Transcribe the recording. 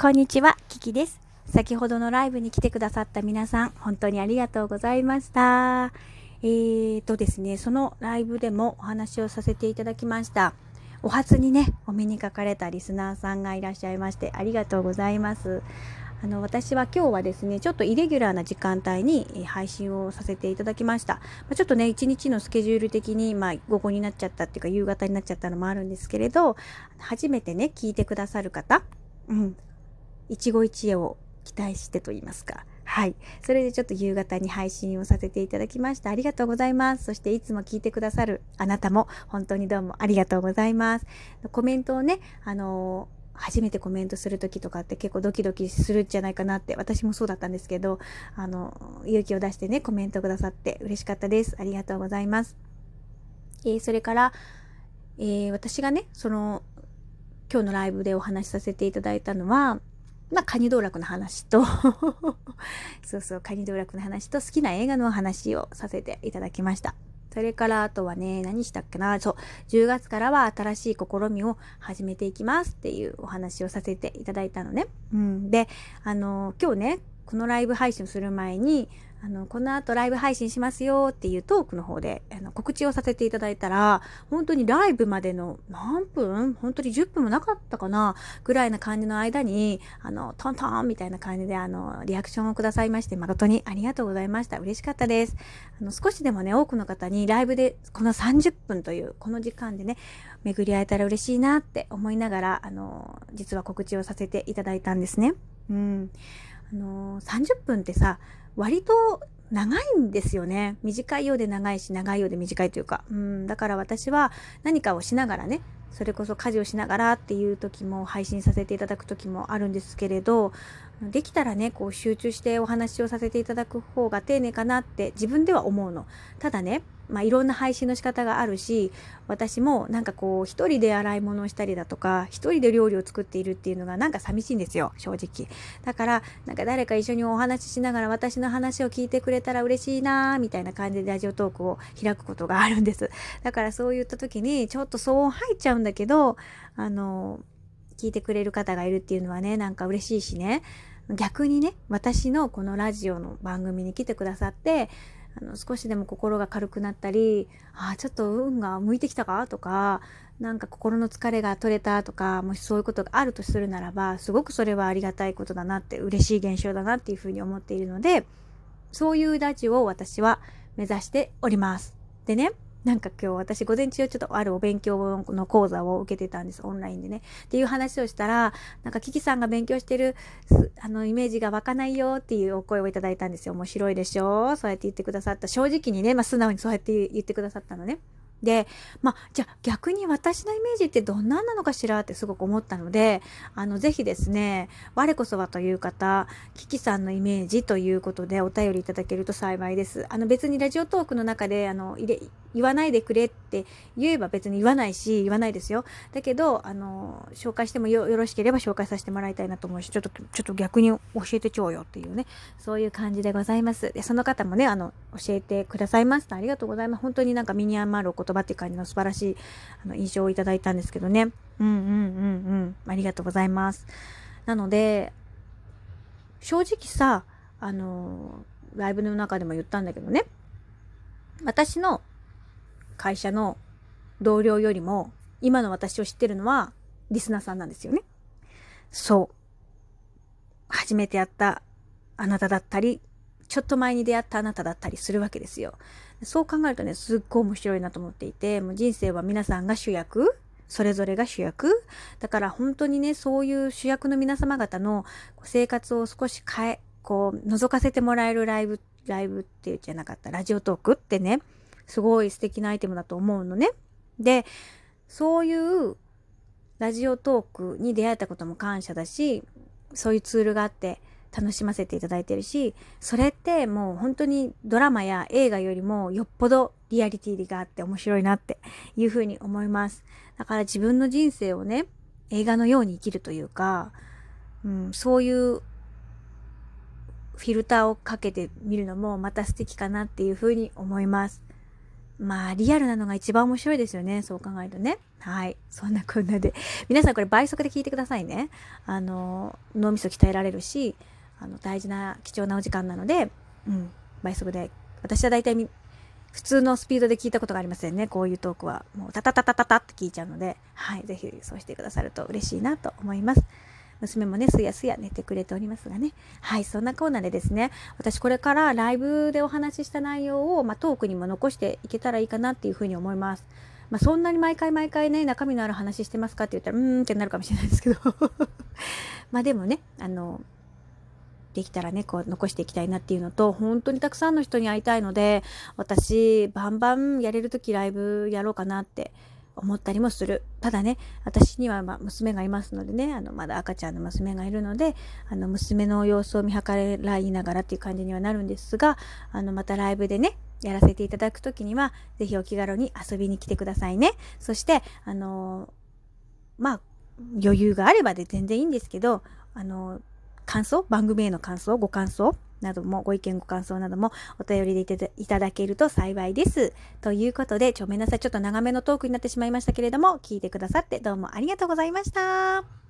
こんにちは、キキです。先ほどのライブに来てくださった皆さん、本当にありがとうございました。えーとですね、そのライブでもお話をさせていただきました。お初にね、お目にかかれたリスナーさんがいらっしゃいまして、ありがとうございます。あの私は今日はですねちょっとイレギュラーな時間帯に配信をさせていただきました、ま、ちょっとね一日のスケジュール的に、まあ、午後になっちゃったっていうか夕方になっちゃったのもあるんですけれど初めてね聞いてくださる方、うん、一期一会を期待してと言いますか。はい。それでちょっと夕方に配信をさせていただきました。ありがとうございます。そしていつも聞いてくださるあなたも本当にどうもありがとうございます。コメントをね、あの初めてコメントする時とかって結構ドキドキするんじゃないかなって私もそうだったんですけどあの勇気を出してねコメントくださって嬉しかったですありがとうございます、えー、それから、えー、私がねその今日のライブでお話しさせていただいたのはまあ、カニ道楽の話と そうそう、カニ道楽の話と好きな映画の話をさせていただきました。それからあとはね、何したっけな、そう、10月からは新しい試みを始めていきますっていうお話をさせていただいたのね。うん。で、あの、今日ね、このライブ配信する前に、あの、この後ライブ配信しますよっていうトークの方であの告知をさせていただいたら、本当にライブまでの何分？本当に10分もなかったかな？ぐらいな感じの間に、あの、トントンみたいな感じで、あの、リアクションをくださいまして、誠にありがとうございました。嬉しかったです。あの、少しでもね、多くの方にライブでこの30分という、この時間でね、巡り会えたら嬉しいなって思いながら、あの、実は告知をさせていただいたんですね。うん。あの、30分ってさ、割と長いんですよね。短いようで長いし、長いようで短いというか。うん、だから私は何かをしながらね、それこそ家事をしながらっていう時も配信させていただく時もあるんですけれど、できたらね、こう集中してお話をさせていただく方が丁寧かなって自分では思うの。ただね、まあ、いろんな配信の仕方があるし私もなんかこう一人で洗い物をしたりだとか一人で料理を作っているっていうのがなんか寂しいんですよ正直。だからなんか誰か一緒にお話ししながら私の話を聞いてくれたら嬉しいなーみたいな感じでラジオトークを開くことがあるんです。だからそういった時にちょっと騒音入っちゃうんだけどあの聞いてくれる方がいるっていうのはねなんか嬉しいしね。逆にね私のこのラジオの番組に来てくださってあの少しでも心が軽くなったりああちょっと運が向いてきたか？とかなんか心の疲れが取れた？とかもしそういうことがあるとするならばすごくそれはありがたいことだなって嬉しい現象だなっていうふうに思っているのでそういうラジオを私は目指しております。でねなんか今日私午前中ちょっとあるお勉強の講座を受けてたんです、オンラインでね。っていう話をしたら、なんかキキさんが勉強してるあのイメージが湧かないよっていうお声をいただいたんですよ。面白いでしょ？そうやって言ってくださった。正直にね、まあ素直にそうやって言ってくださったのね。で、まあ、じゃあ逆に私のイメージってどんなんなのかしらってすごく思ったので、あの、ぜひですね、我こそはという方、キキさんのイメージということでお便りいただけると幸いです。あの別にラジオトークの中で、あの、入れ、言わないでくれって言えば別に言わないし、言わないですよ。だけど、あの、紹介してもよろしければ紹介させてもらいたいなと思うし、ちょっと、ちょっと逆に教えてちょうよっていうね、そういう感じでございます。で、その方もね、あの、教えてくださいました。ありがとうございます。本当になんか身に余るお言葉っていう感じの素晴らしいあの印象をいただいたんですけどね。うんうんうんうん。ありがとうございます。なので、正直さ、あの、ライブの中でも言ったんだけどね、私の会社の同僚よりも、今の私を知ってるのは、リスナーさんなんですよね。そう。初めて会ったあなただったり、ちょっと前に出会ったあなただったりするわけですよ。そう考えるとね、すっごい面白いなと思っていて、もう人生は皆さんが主役それぞれが主役だから本当にね、そういう主役の皆様方の生活を少し変え、こう、覗かせてもらえるライブ、ライブって言っちゃなかった、ラジオトークってね、すごい素敵なアイテムだと思うのね。で、そういうラジオトークに出会えたことも感謝だし、そういうツールがあって楽しませていただいてるし、それってもう本当にドラマや映画よりもよっぽどリアリティがあって面白いなっていうふうに思います。だから自分の人生をね、映画のように生きるというか、うん、そういうフィルターをかけてみるのもまた素敵かなっていうふうに思います。まあ、リアルなのが一番面白いですよね。そう考えるとね。はい。そんなこんなで。皆さんこれ倍速で聞いてくださいね。あの、脳みそ鍛えられるし、あの、大事な貴重なお時間なので、うん、倍速で。私は大体普通のスピードで聞いたことがありませんね。こういうトークは。もうタタタタタタって聞いちゃうので、はい。ぜひそうしてくださると嬉しいなと思います。娘もね、すやすや寝てくれておりますがね。はい、そんなコーナーでですね、私これからライブでお話しした内容を、まあ、トークにも残していけたらいいかなっていうふうに思います。まあ、そんなに毎回毎回ね、中身のある話してますかって言ったら、うーんってなるかもしれないですけど。まあでもね、あの、できたらね、こう残していきたいなっていうのと、本当にたくさんの人に会いたいので、私、バンバンやれるときライブやろうかなって思ったりもする。ただね、私にはま娘がいますのでね、あの、まだ赤ちゃんの娘がいるので、あの、娘の様子を見計らいながらっていう感じにはなるんですが、あの、またライブでね、やらせていただくときには、ぜひお気軽に遊びに来てくださいね。そして、あの、まあ、余裕があればで全然いいんですけど、あの、感想番組への感想ご感想なども、ご意見ご感想などもお便りでいただけると幸いです。ということで、ちょめんなさい。ちょっと長めのトークになってしまいましたけれども、聞いてくださってどうもありがとうございました。